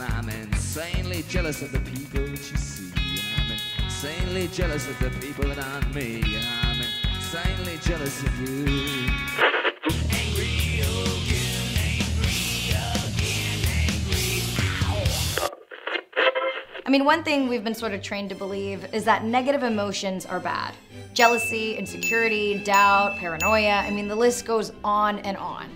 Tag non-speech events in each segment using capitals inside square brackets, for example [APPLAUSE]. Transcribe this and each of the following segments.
And I'm insanely jealous of the people that you see. I'm insanely jealous of the people that aren't me. I'm insanely jealous of you. I mean, one thing we've been sort of trained to believe is that negative emotions are bad. Jealousy, insecurity, doubt, paranoia. I mean, the list goes on and on.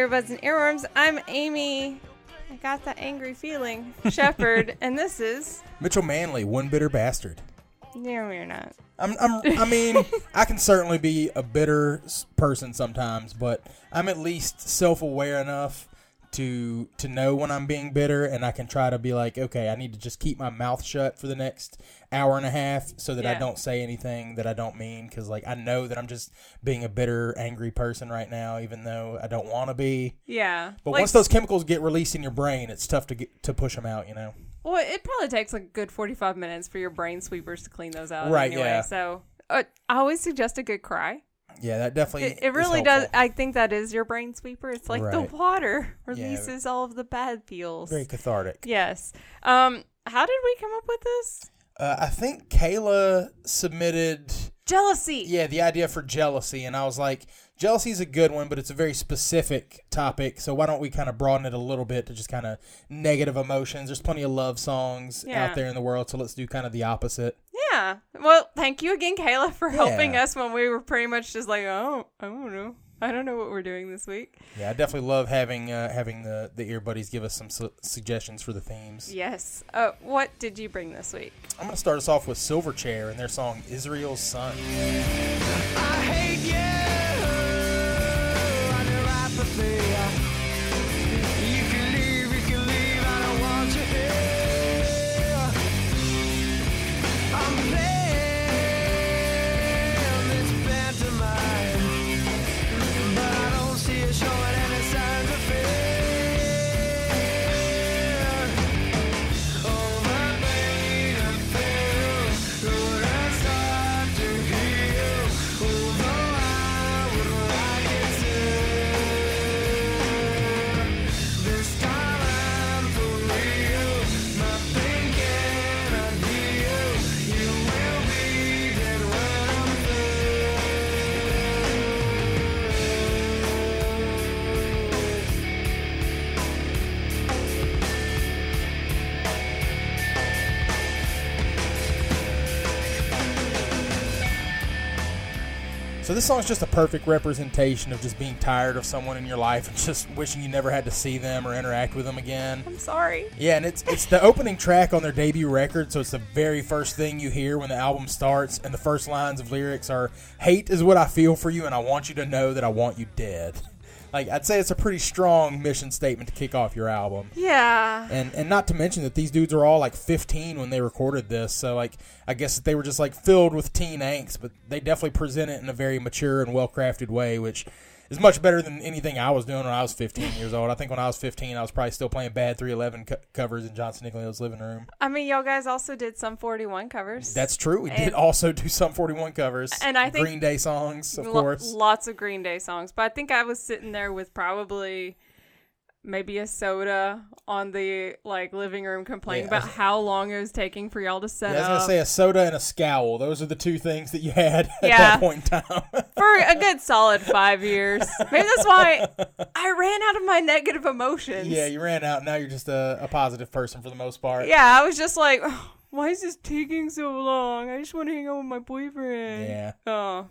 Earbuds and Earworms. I'm Amy. I got that angry feeling, [LAUGHS] Shepherd, and this is. Mitchell Manley, one bitter bastard. No, we're not. I'm, I'm, I mean, [LAUGHS] I can certainly be a bitter person sometimes, but I'm at least self-aware enough to to know when I'm being bitter, and I can try to be like, okay, I need to just keep my mouth shut for the next hour and a half, so that I don't say anything that I don't mean, because like I know that I'm just being a bitter, angry person right now, even though I don't want to be. Yeah. But like, once those chemicals get released in your brain, it's tough to get to push them out, you know. Well, it probably takes like a good 45 minutes for your brain sweepers to clean those out. Right, Anyway. yeah. So uh, I always suggest a good cry. Yeah, that definitely. It, it really does. I think that is your brain sweeper. It's like Right. the water [LAUGHS] releases all of the bad feels. Very cathartic. Yes. Um. How did we come up with this? Uh, I think Kayla submitted, Jealousy. yeah, the idea for jealousy, and I was like, jealousy is a good one, but it's a very specific topic. So why don't we kind of broaden it a little bit to just kind of negative emotions? There's plenty of love songs Yeah. out there in the world, so let's do kind of the opposite. Yeah. Well, thank you again, Kayla, for helping us when we were pretty much just like, oh, I don't know. I don't know what we're doing this week. Yeah, I definitely love having uh, having the the ear buddies give us some su- suggestions for the themes. Yes. Uh, what did you bring this week? I'm gonna start us off with Silverchair and their song "Israel's Son." So this song's just a perfect representation of just being tired of someone in your life and just wishing you never had to see them or interact with them again. I'm sorry. Yeah, and it's it's the opening track on their debut record, so it's the very first thing you hear when the album starts, and the first lines of lyrics are "Hate is what I feel for you, and I want you to know that I want you dead." Like I'd say it's a pretty strong mission statement to kick off your album. Yeah. And and not to mention that these dudes are all like 15 when they recorded this, so like I guess that they were just like filled with teen angst, but they definitely present it in a very mature and well crafted way, which is much better than anything I was doing when I was 15 years old. I think when I was 15, I was probably still playing Bad 311 co- covers in Johnson Nicholas' living room. I mean, y'all guys also did Sum 41 covers. That's true. We did also do Sum 41 covers And I think- Green Day songs, of Lo- course. lots of Green Day songs. But I think I was sitting there with probably maybe a soda on the like living room complaining Yeah, about was- how long it was taking for y'all to set Yeah, I was gonna up say a soda and a scowl. Those are the two things that you had [LAUGHS] at Yeah. that point in time. [LAUGHS] for a good solid five years. Maybe that's why I ran out of my negative emotions. yeah, you ran out. Now you're just a, a positive person for the most part. Yeah, I was just like, "Oh, why is this taking so long? I just want to hang out with my boyfriend. Yeah. Oh,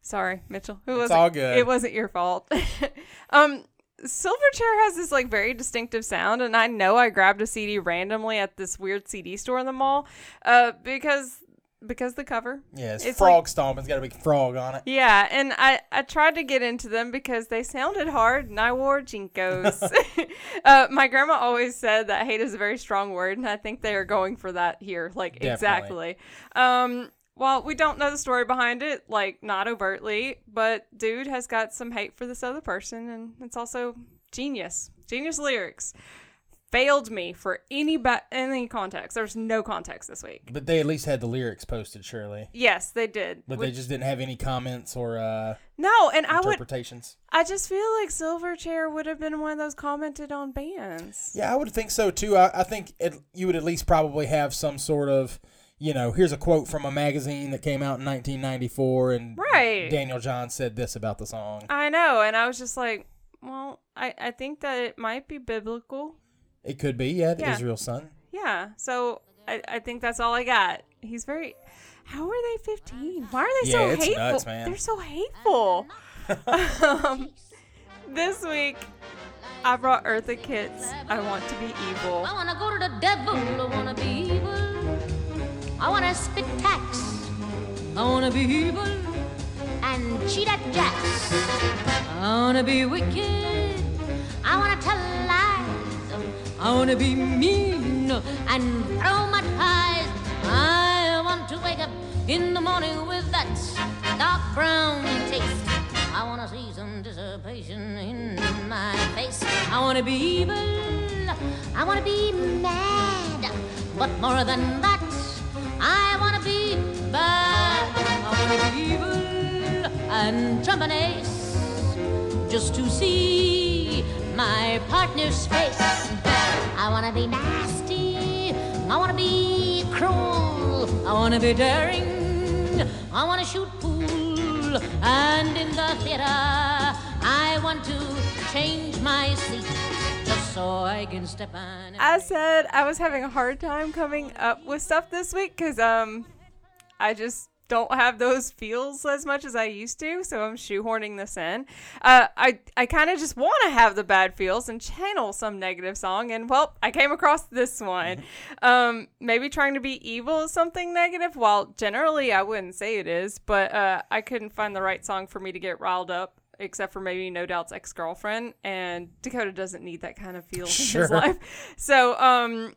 sorry, Mitchell. It It's wasn't, all good. It wasn't your fault. [LAUGHS] um, Silverchair has this like very distinctive sound, and I know I grabbed a CD randomly at this weird CD store in the mall, uh, because because the cover. Yeah, it's, It's frog stomping's got a big frog on it. Yeah, and I, I tried to get into them because they sounded hard and I wore JNCOs. [LAUGHS] [LAUGHS] uh, my grandma always said that hate is a very strong word, and I think they are going for that here. Like, Definitely. exactly. Um, while we don't know the story behind it, like not overtly, but dude has got some hate for this other person, and it's also genius, genius lyrics. Failed me for any ba- any context. There's no context this week. But they at least had the lyrics posted, surely. Yes, they did. But they just didn't have any comments or uh, no, and I would. interpretations. I just feel like Silverchair would have been one of those commented on bands. Yeah, I would think so too. I, I think it, you would at least probably have some sort of, you know, here's a quote from a magazine that came out in 1994, and Right. Daniel Johns said this about the song. I know, and I was just like, well, I, I think that it might be biblical. It could be, yeah, the Yeah. Israel son. Yeah, so I, I think that's all I got. He's very. How are they 15? Why are they so Yeah, it's hateful? nuts, man. They're so hateful. [LAUGHS] um, this week, I brought Eartha Kitt's I Want to Be Evil. I wanna go to the devil, I wanna be evil. I wanna spit tax, I wanna be evil and cheat at jacks. I wanna be wicked, I wanna tell I wanna be mean and ties. I want to wake up in the morning with that dark brown taste. I wanna see some dissipation in my face. I wanna be evil. I wanna be mad. But more than that, I wanna be bad. I wanna be evil and trump an ace just to see my partner's face. I wanna be nasty. I wanna be cruel. I wanna be daring. I wanna shoot pool. And in the theater, I want to change my seat just so I can step on. I said I was having a hard time coming up with stuff this week because um, I just don't have those feels as much as I used to, so I'm shoehorning this in. Uh, I I kind of just want to have the bad feels and channel some negative song, and well, I came across this one. [LAUGHS] Um, maybe trying to be evil is something negative. While generally I wouldn't say it is, but uh, I couldn't find the right song for me to get riled up. Except for maybe No Doubt's ex girlfriend, and Dakota doesn't need that kind of feel in his life. So, um,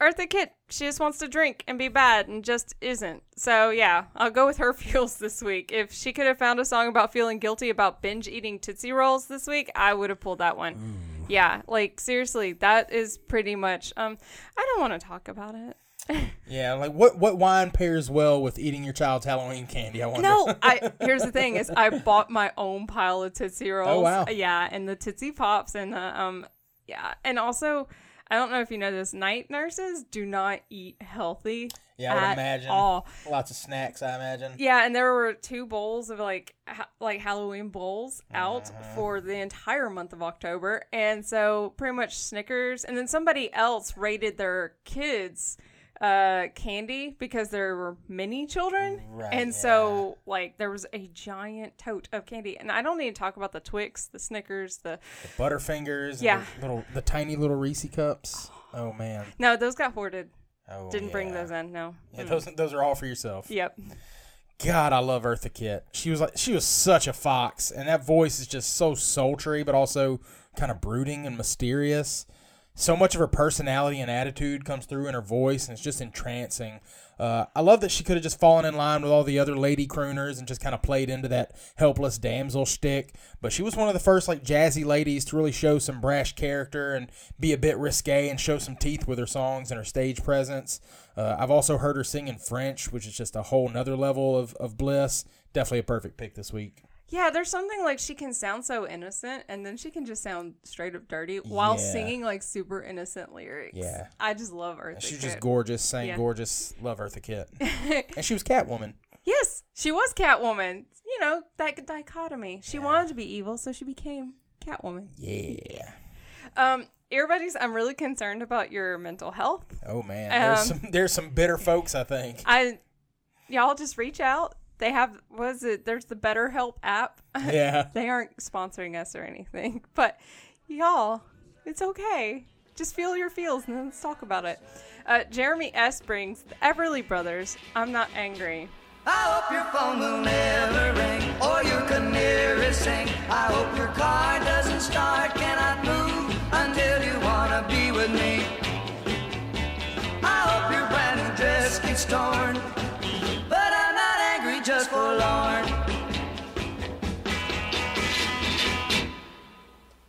Eartha Kitt, she just wants to drink and be bad and just isn't. So yeah, I'll go with her [LAUGHS] feels this week. If she could have found a song about feeling guilty about binge eating Tootsie Rolls this week, I would have pulled that one. Yeah, like seriously, that is pretty much um I don't want to talk about it. [LAUGHS] Yeah, like what what wine pairs well with eating your child's Halloween candy? I wonder. No, [LAUGHS] I here's the thing is I bought my own pile of Tootsie Rolls. Oh, wow. Yeah, and the Tootsie Pops and the um yeah, and also I don't know if you know this, night nurses do not eat healthy. yeah, I would imagine. all. Lots of snacks, I imagine. Yeah, and there were two bowls of like ha- like Halloween bowls out Uh-huh. for the entire month of October, and so pretty much Snickers, and then somebody else rated their kids uh candy because there were many children Right, and so like there was a giant tote of candy and i don't need to talk about the twix the snickers the Butterfingers. and Yeah. the little the tiny little Reese cups. Oh man. no those got hoarded Oh, didn't bring those in no Yeah, those those are all for yourself. yep God, I love Eartha Kitt. She was like she was such a fox, and that voice is just so sultry, but also kind of brooding and mysterious. So much of her personality and attitude comes through in her voice, and it's just entrancing. Uh, I love that she could have just fallen in line with all the other lady crooners and just kind of played into that helpless damsel shtick. But she was one of the first like jazzy ladies to really show some brash character and be a bit risque and show some teeth with her songs and her stage presence. Uh, I've also heard her sing in French, which is just a whole nother level of, of bliss. Definitely a perfect pick this week. Yeah, there's something like she can sound so innocent and then she can just sound straight up dirty while Yeah. singing like super innocent lyrics. Yeah. I just love Eartha She's Kitt. just gorgeous, sang Yeah. gorgeous. Love Eartha Kitt. [LAUGHS] and she was Catwoman. Yes, she was Catwoman. You know, that dichotomy. She wanted to be evil, so she became Catwoman. Yeah. Um, everybody's I'm really concerned about your mental health. Oh man, there's Um, some there's some bitter folks. I think. I y'all just reach out. They have was it there's the BetterHelp app. [LAUGHS] Yeah. they aren't sponsoring us or anything, [LAUGHS] but y'all, it's okay. Just feel your feels and then let's talk about it. Uh, Jeremy S. brings the Everly Brothers. I'm not angry. I hope your phone will never ring or your canary sing. I hope your car doesn't start, cannot move until you wanna be with me. I hope your brand new dress gets torn, but I just forlorn.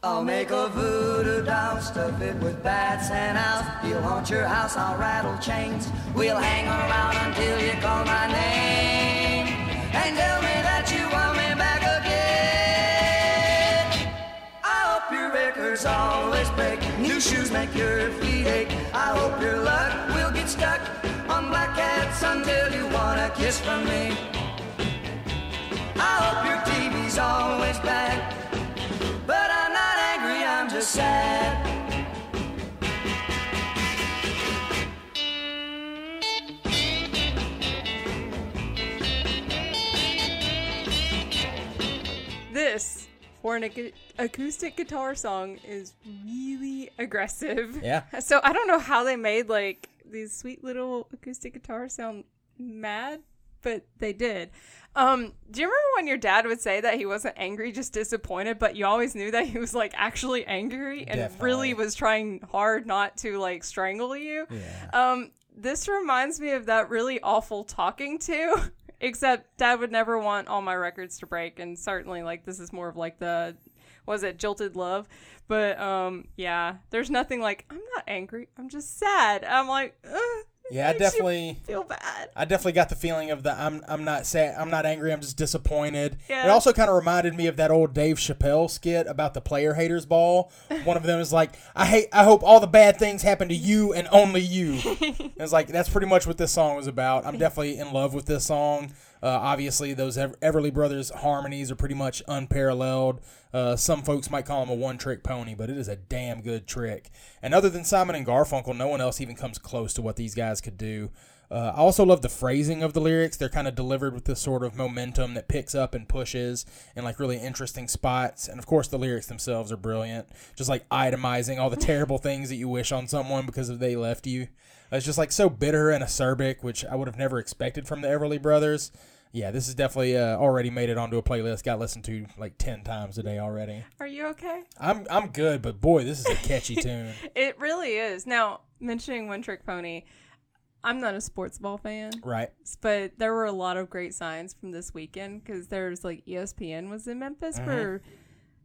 I'll make a voodoo doll, stuff it with bats and owls. He'll haunt your house, I'll rattle chains. We'll hang around until you call my name and tell me that you want me back again. I hope your records always break, new shoes make your feet ache. I hope your luck will get stuck on black cats until you want a kiss from me. I hope your TV's always bad. But I'm not angry, I'm just sad. This for an ac- acoustic guitar song is really aggressive. Yeah. So I don't know how they made like these sweet little acoustic guitars sound mad, but they did. Um, do you remember when your dad would say that he wasn't angry, just disappointed, but you always knew that he was like actually angry and Definitely. really was trying hard not to like strangle you? Yeah. Um, this reminds me of that really awful talking to, [LAUGHS] except dad would never want all my records to break, and certainly like this is more of like the was it jilted love, but um, yeah, there's nothing like I'm not angry, I'm just sad. I'm like, Ugh, Yeah, I definitely- feel bad. I definitely got the feeling of the I'm I'm not sad I'm not angry I'm just disappointed. Yeah. It also kind of reminded me of that old Dave Chappelle skit about the player haters ball. One of them is like I hate I hope all the bad things happen to you and only you. [LAUGHS] it's like that's pretty much what this song was about. I'm [LAUGHS] definitely in love with this song. Uh, obviously, those Ever- Everly Brothers harmonies are pretty much unparalleled. Uh, some folks might call them a one-trick pony, but it is a damn good trick. And other than Simon and Garfunkel, no one else even comes close to what these guys could do. Uh, I also love the phrasing of the lyrics. They're kind of delivered with this sort of momentum that picks up and pushes in like really interesting spots. And of course, the lyrics themselves are brilliant. Just like itemizing all the terrible things that you wish on someone because they left you. It's just like so bitter and acerbic, which I would have never expected from the Everly Brothers. Yeah, this is definitely uh, already made it onto a playlist. Got listened to like ten times a day already. Are you okay? I'm I'm good, but boy, this is a catchy [LAUGHS] tune. It really is. Now mentioning One Trick Pony, I'm not a sports ball fan. Right? but there were a lot of great signs from this weekend because there's like ESPN was in Memphis Mm-hmm. for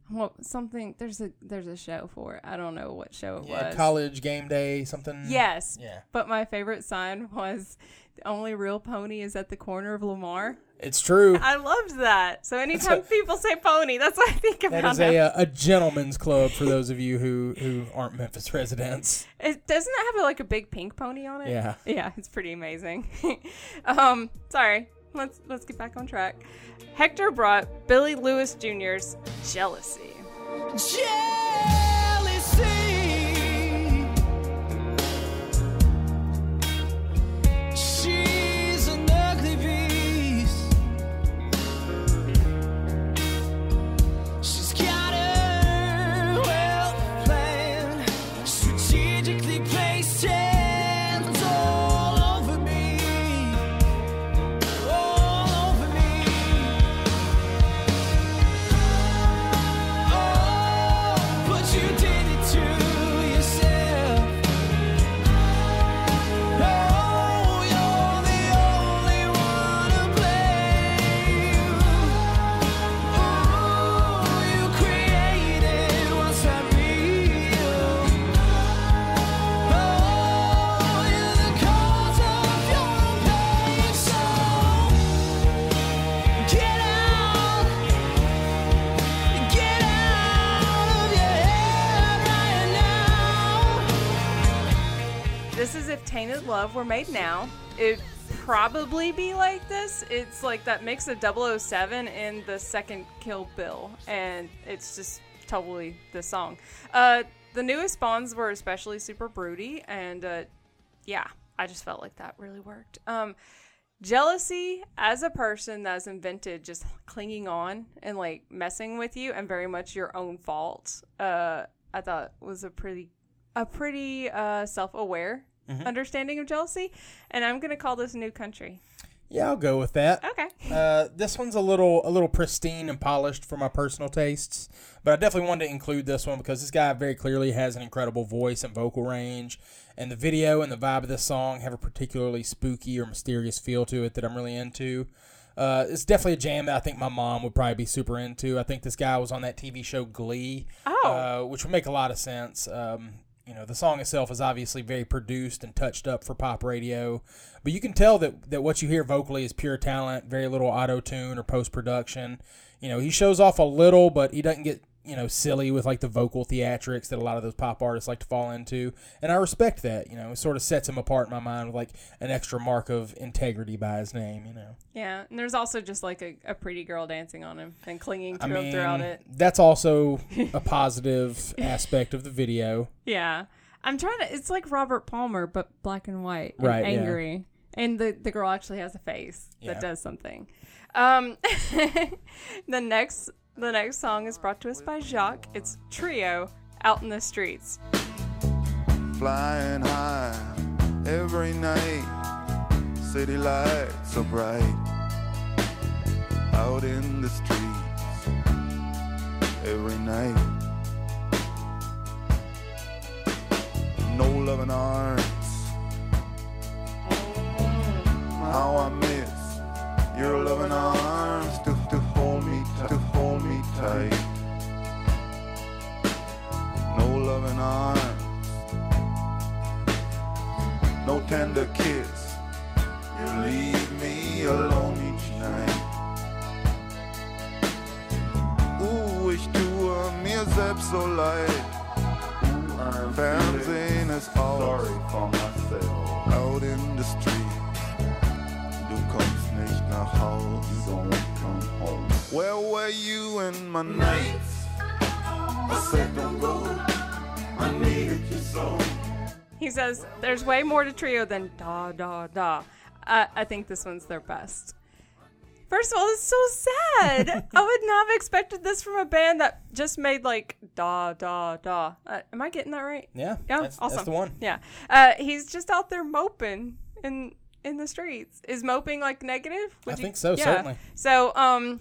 what something. There's a there's a show for it. I don't know what show it Yeah, was. college game day, something. Yes. Yeah. But my favorite sign was the only real pony is at the corner of Lamar. It's true. I loved that. So anytime people say pony, that's what I think That about is it. a, uh, a gentleman's club for those of you who, who aren't Memphis residents. It doesn't it have like a big pink pony on it. Yeah. Yeah, it's pretty amazing. [LAUGHS] um, sorry. Let's let's get back on track. Hector brought Billy Lewis Jr.'s Jealousy. Jealousy. Were made now. It'd probably be like this. It's like that mix of 007 and the second Kill Bill, and it's just totally the song. Uh, the newest Bonds were especially super broody, and uh, yeah, I just felt like that really worked. Um, jealousy as a person that's invented just clinging on and like messing with you and very much your own fault uh i thought was a pretty a pretty uh self-aware understanding of jealousy and i'm gonna call this new country Yeah, I'll go with that. okay Uh, this one's a little a little pristine and polished for my personal tastes, but I definitely wanted to include this one because this guy very clearly has an incredible voice and vocal range, and the video and the vibe of this song have a particularly spooky or mysterious feel to it that I'm really into. Uh, it's definitely a jam that I think my mom would probably be super into. I think this guy was on that TV show Glee, Oh. uh, which would make a lot of sense. Um, you know, the song itself is obviously very produced and touched up for pop radio, but you can tell that, that what you hear vocally is pure talent, very little auto tune or post production. You know, he shows off a little, but he doesn't get you know silly with like the vocal theatrics that a lot of those pop artists like to fall into, and I respect that. You know, it sort of sets him apart in my mind with like an extra mark of integrity by his name. You know. Yeah, and there's also just like a, a pretty girl dancing on him and clinging to I him mean, throughout it. that's also a [LAUGHS] positive aspect of the video. Yeah. I'm trying to it's like Robert Palmer but black and white and Right, yeah. angry. And the the girl actually has a face Yeah. that does something. Um [LAUGHS] the next the next song is brought to us by Jacques. It's Trio Out in the Streets. flying high every night. City lights so bright out in the streets every night. No loving arms. How I miss your loving arms to, to tight. No loving arms no tender kiss. You leave me alone each night. Uh, ich tue mir selbst so leid. Fernsehen ist aus. Out in the street. Du kommst nicht nach Haus. Where were you in my nights? I said don't go. I needed you so. He says there's way more to Trio than da da da. Uh, I think this one's their best. First of all, it's so sad. [LAUGHS] I would not have expected this from a band that just made like da da da. Uh, am I getting that right? Yeah, Yeah, that's, awesome. that's the one. Yeah, uh, he's just out there moping in in the streets. Is moping like negative? I Would you- think so, certainly. So, um,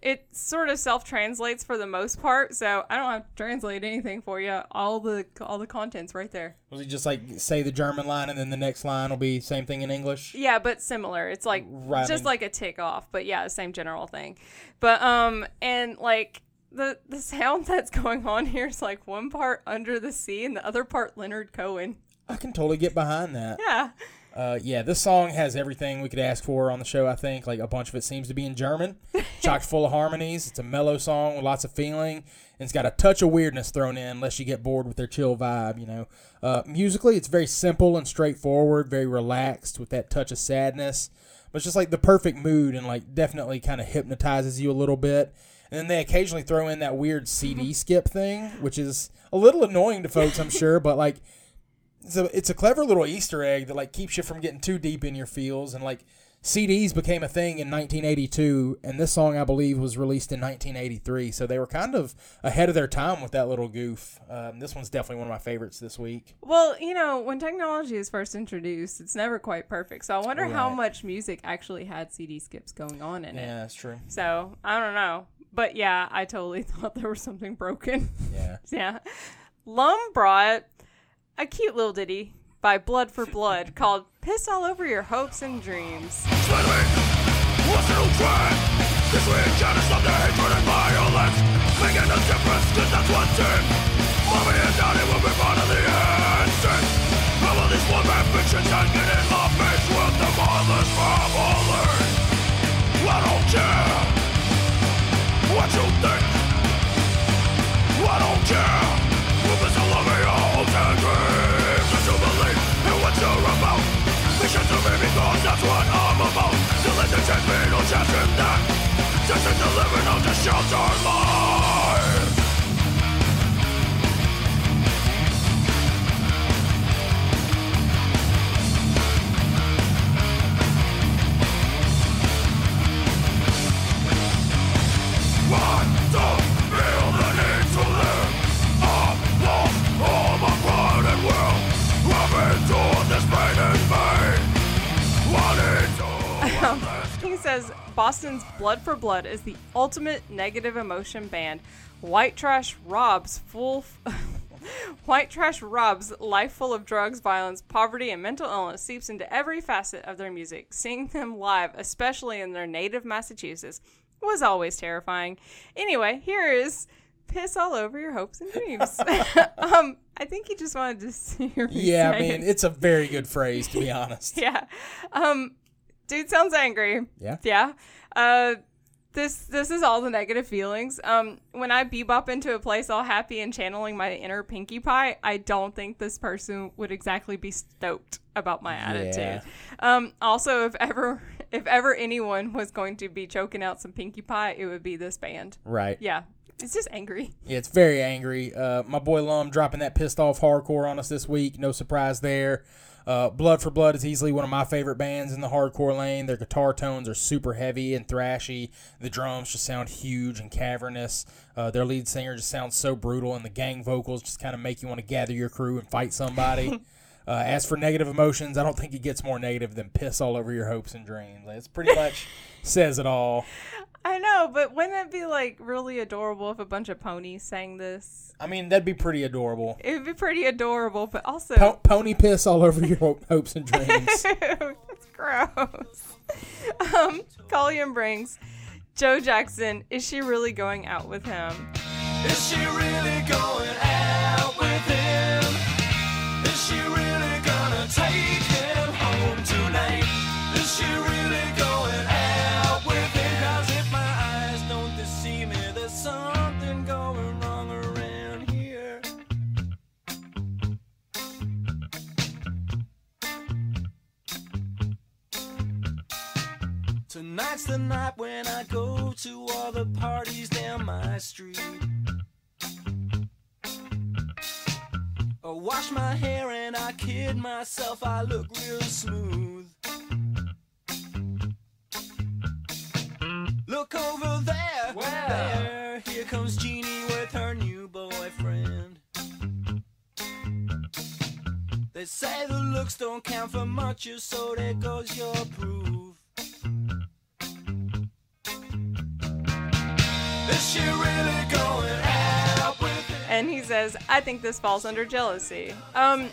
it sort of self translates for the most part. So I don't have to translate anything for you. All the all the contents right there. Was he just like say the German line and then the next line will be same thing in English? Yeah, but similar. It's like Right, just like a tick off, but yeah, the same general thing. But um, and like the the sound that's going on here is like one part under the sea and the other part Leonard Cohen. I can totally get behind that. Yeah. Uh, yeah, this song has everything we could ask for on the show. I think like a bunch of it seems to be in German, [LAUGHS] chock full of harmonies. It's a mellow song with lots of feeling, and it's got a touch of weirdness thrown in, unless you get bored with their chill vibe. You know, uh, musically it's very simple and straightforward, very relaxed with that touch of sadness, but it's just like the perfect mood and like definitely kind of hypnotizes you a little bit. And then they occasionally throw in that weird CD skip thing, which is a little annoying to folks, I'm [LAUGHS] sure, but like it's a it's a clever little Easter egg that like keeps you from getting too deep in your feels and like CDs became a thing in 1982 and this song I believe was released in 1983 so they were kind of ahead of their time with that little goof. Um, this one's definitely one of my favorites this week. Well, you know, when technology is first introduced, it's never quite perfect. So I wonder how much music actually had CD skips going on in it. Yeah, that's true. So I don't know. But yeah, I totally [LAUGHS] thought there was something broken. Yeah. [LAUGHS] yeah. Lum brought a cute little ditty by Blood for Blood [LAUGHS] called Piss All Over Your Hopes and Dreams. What's a new Listen to me because that's what I'm about. To let the no chance in that the living of the sheltered life Boston's Blood for Blood is the ultimate negative emotion band. White Trash robs full. [LAUGHS] White trash robs life full of drugs, violence, poverty, and mental illness seeps into every facet of their music. Seeing them live, especially in their native Massachusetts, was always terrifying. Anyway, here is piss all over your hopes and dreams. [LAUGHS] [LAUGHS] um, I think he just wanted to see your Yeah, man, it. it's a very good phrase to be honest. yeah. Um, dude sounds angry. Yeah. Yeah. Uh, this this is all the negative feelings. Um, when I bebop into a place all happy and channeling my inner Pinkie Pie, I don't think this person would exactly be stoked about my attitude. Yeah. Um, also, if ever [LAUGHS] if ever anyone was going to be choking out some Pinkie Pie, it would be this band. Right. Yeah, it's just angry. [LAUGHS] Yeah, it's very angry. Uh, my boy Lum dropping that pissed off hardcore on us this week. No surprise there. Uh, Blood for Blood is easily one of my favorite bands in the hardcore lane. Their guitar tones are super heavy and thrashy. The drums just sound huge and cavernous. Uh, their lead singer just sounds so brutal, and the gang vocals just kind of make you want to gather your crew and fight somebody. [LAUGHS] uh, as for negative emotions, I don't think it gets more negative than piss all over your hopes and dreams. It's pretty much [LAUGHS] says it all. I know, but wouldn't it be like really adorable if a bunch of ponies sang this? I mean, that'd be pretty adorable. It would be pretty adorable, but also Po- pony piss all over your hopes and dreams. [LAUGHS] That's gross. Um, Collier brings Joe Jackson. Is she really going out with him? Is she really going out with him? Is she really gonna take Tonight's the night when I go to all the parties down my street. I wash my hair and I kid myself, I look real smooth. Look over there, there, here comes Jeannie with her new boyfriend. They say the looks don't count for much, so there goes your proof. And he says, I think this falls under jealousy. Um,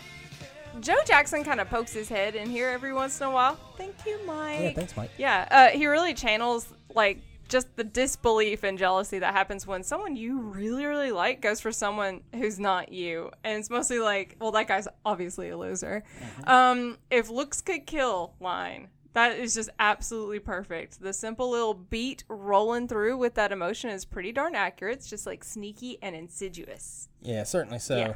Joe Jackson kind of pokes his head in here every once in a while. Thank you, Mike. Yeah, thanks, Mike. Yeah, uh, he really channels like just the disbelief and jealousy that happens when someone you really, really like goes for someone who's not you. And it's mostly like, well, that guy's obviously a loser. Um, if looks could kill line. That is just absolutely perfect. The simple little beat rolling through with that emotion is pretty darn accurate. It's just like sneaky and insidious. Yeah, certainly so. Yeah.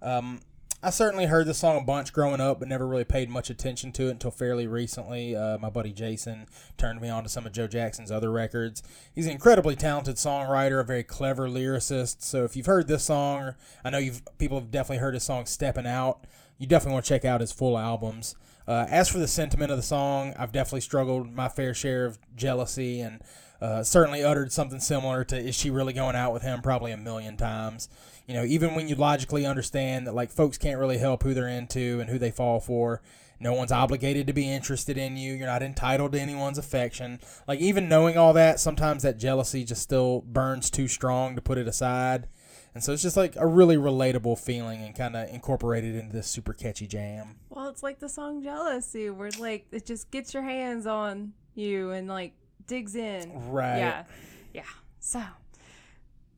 Um, I certainly heard this song a bunch growing up, but never really paid much attention to it until fairly recently. Uh, my buddy Jason turned me on to some of Joe Jackson's other records. He's an incredibly talented songwriter, a very clever lyricist. So if you've heard this song, I know you've people have definitely heard his song "Stepping Out." You definitely want to check out his full albums. Uh, as for the sentiment of the song, I've definitely struggled my fair share of jealousy and uh, certainly uttered something similar to "Is she really going out with him?" probably a million times. You know, even when you logically understand that like folks can't really help who they're into and who they fall for. No one's obligated to be interested in you. You're not entitled to anyone's affection. Like even knowing all that, sometimes that jealousy just still burns too strong to put it aside. And so it's just like a really relatable feeling and kind of incorporated into this super catchy jam. Well, it's like the song Jealousy, where like it just gets your hands on you and like digs in. Right. Yeah. Yeah. So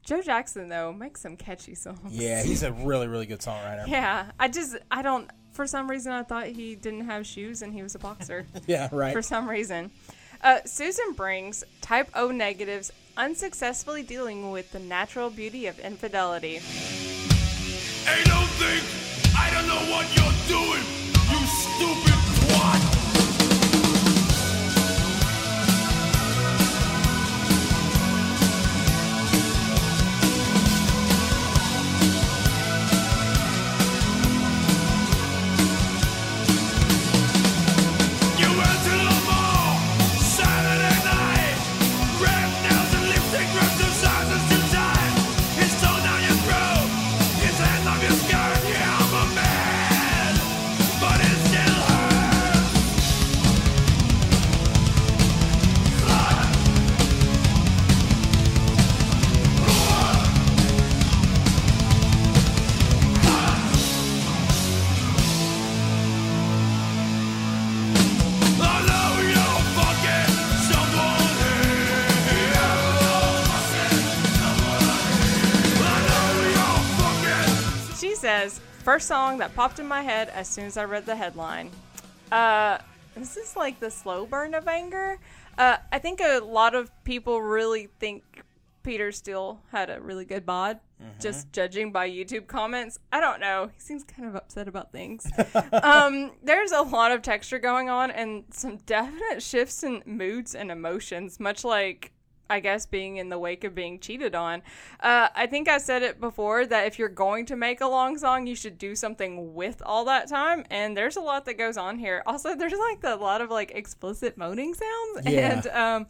Joe Jackson though makes some catchy songs. Yeah, he's a really, really good songwriter. Yeah. I just I don't for some reason I thought he didn't have shoes and he was a boxer. [LAUGHS] Yeah, right. for some reason. Uh, Susan brings type O negatives unsuccessfully dealing with the natural beauty of infidelity. I don't know what you're doing, you stupid twat! First song that popped in my head as soon as I read the headline. Uh, this is like the slow burn of anger. Uh, I think a lot of people really think Peter Steele had a really good bod, just judging by YouTube comments. I don't know. He seems kind of upset about things. [LAUGHS] um, there's a lot of texture going on and some [LAUGHS] definite shifts in moods and emotions, much like I guess being in the wake of being cheated on. Uh, I think I said it before that if you're going to make a long song, you should do something with all that time. And there's a lot that goes on here. Also, there's like a lot of like explicit moaning sounds. Yeah. And um,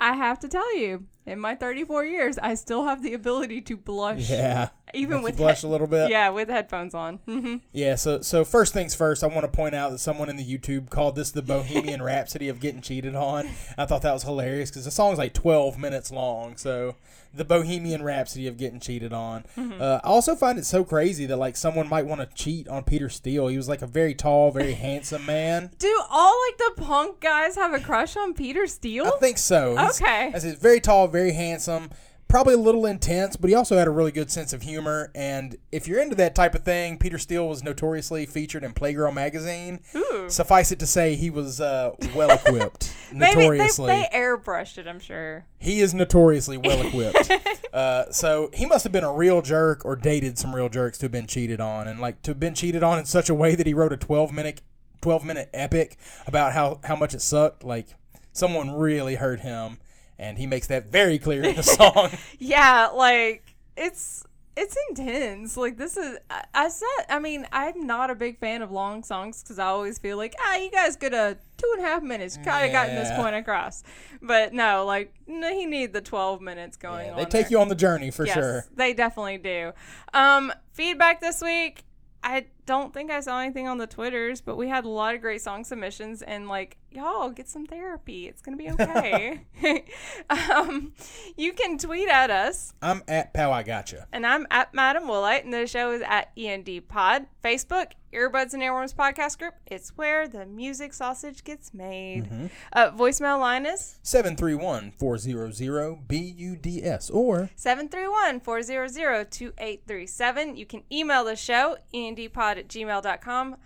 I have to tell you, in my 34 years, I still have the ability to blush. Yeah. Even with blush he- a little bit. Yeah, with headphones on. [LAUGHS] hmm Yeah, so so first things first, I want to point out that someone in the YouTube called this the Bohemian [LAUGHS] Rhapsody of getting cheated on. I thought that was hilarious because the song's like 12 minutes long. So the Bohemian Rhapsody of getting cheated on. Mm-hmm. Uh, I also find it so crazy that like someone might want to cheat on Peter Steele. He was like a very tall, very handsome man. [LAUGHS] Do all like the punk guys have a crush on Peter Steele? I think so. He's- Okay. As he's very tall, very handsome, probably a little intense, but he also had a really good sense of humor. And if you're into that type of thing, Peter Steele was notoriously featured in Playgirl magazine. Suffice it to say, he was uh, well equipped. [LAUGHS] Maybe they, notoriously, they airbrushed it, I'm sure. he is notoriously well equipped. [LAUGHS] uh, so he must have been a real jerk or dated some real jerks to have been cheated on, and like to have been cheated on in such a way that he wrote a 12 minute 12 minute epic about how how much it sucked. Like someone really hurt him, and he makes that very clear in the [LAUGHS] song. Yeah, like it's it's intense. Like this is I, I said. I mean, I'm not a big fan of long songs because I always feel like ah, you guys could have two and a half minutes kind of gotten this point across. But no, like no, he need the 12 minutes going Yeah, on. they take there. you on the journey for yes, sure. They definitely do. Um, feedback this week. I don't think I saw anything on the Twitters, but we had a lot of great song submissions and like y'all get some therapy. It's gonna be [LAUGHS] okay. [LAUGHS] um, you can tweet at us I'm at Pow I Gotcha. and I'm at Madam Woolite, and the show is at END Pod. Facebook, Earbuds and Earworms Podcast Group. It's where the music sausage gets made. Mm-hmm. Uh, voicemail line is 731 400 BUDS or 731-400-2837. You can email the show, endpod at gmail.com.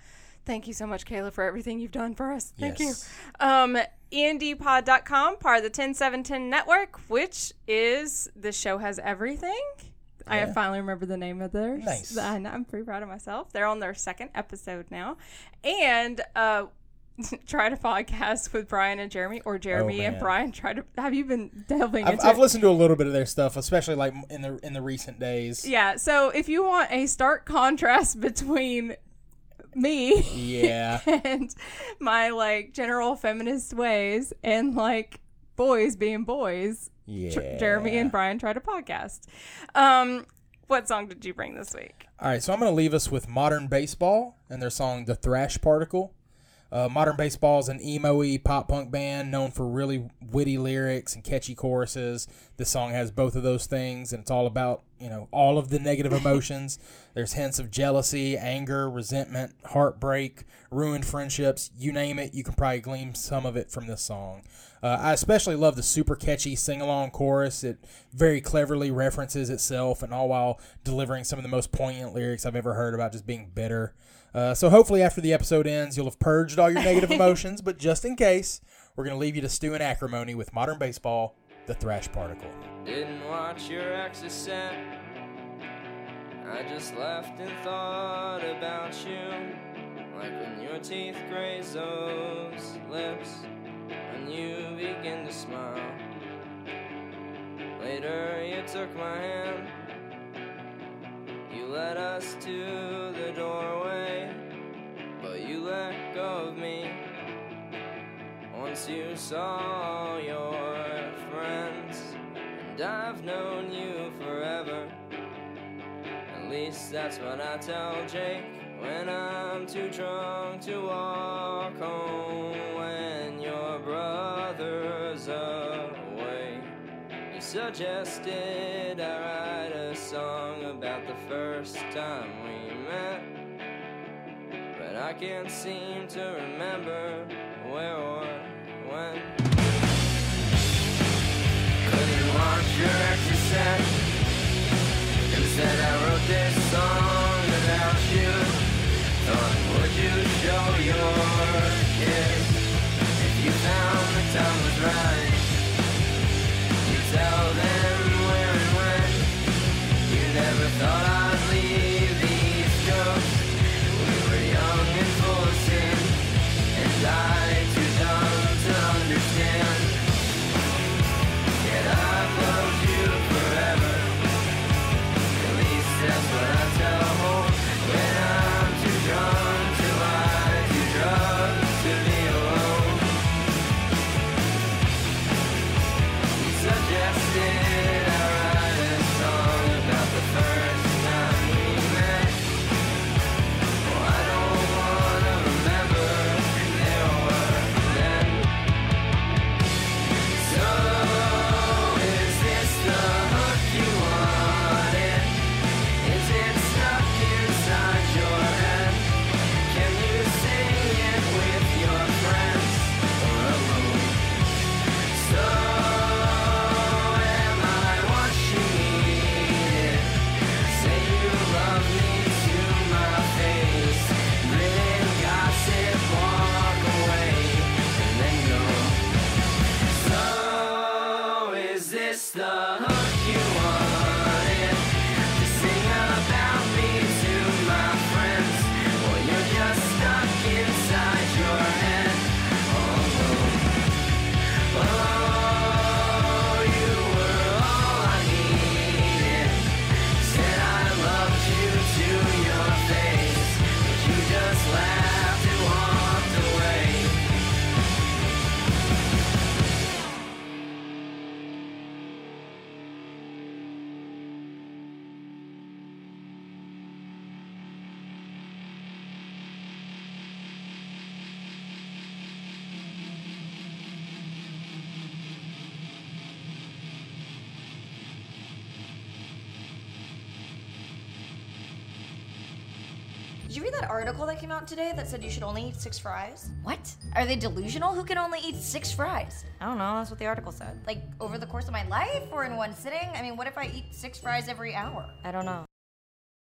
Thank you so much, Kayla, for everything you've done for us. Thank Yes. you. Um, endpod.com, part of the 10710 network, which is the show has everything. I finally remember the name of theirs. Nice. Know, I'm pretty proud of myself. They're on their second episode now. And uh, [LAUGHS] try to podcast with Brian and Jeremy, or Jeremy and Oh, man. Brian. Try to. Have you been delving I've, into I've listened to a little bit of their stuff, especially like in the in the recent days. Yeah, so if you want a stark contrast between me Yeah. [LAUGHS] and my like general feminist ways and like boys being boys, Yeah. Tr- Jeremy and Brian tried a podcast. Um, what song did you bring this week? All right, so I'm going to leave us with Modern Baseball and their song "The Thrash Particle." Uh, Modern Baseball is an emo-y pop punk band known for really witty lyrics and catchy choruses. This song has both of those things, and it's all about you know all of the negative emotions. [LAUGHS] There's hints of jealousy, anger, resentment, heartbreak, ruined friendships. You name it, you can probably glean some of it from this song. Uh, I especially love the super catchy sing along chorus. It very cleverly references itself, and all while delivering some of the most poignant lyrics I've ever heard about just being bitter. Uh, so hopefully, after the episode ends, you'll have purged all your negative [LAUGHS] emotions. But just in case, we're going to leave you to stew in acrimony with modern baseball, the thrash particle. Didn't watch your ex's set. I just laughed and thought about you. Like when your teeth graze those lips. When you begin to smile. Later, you took my hand. You led us to the doorway. But you let go of me. Once you saw your friends, and I've known you forever. At least that's what I tell Jake when I'm too drunk to walk home. When your brother's you suggested I write a song about the first time we met. But I can't seem to remember where or when. Couldn't watch your set. Instead, I that came out today that said you should only eat six fries? What? Are they delusional? Who can only eat six fries? I don't know. That's what the article said. Like over the course of my life or in one sitting? I mean, what if I eat six fries every hour? I don't know.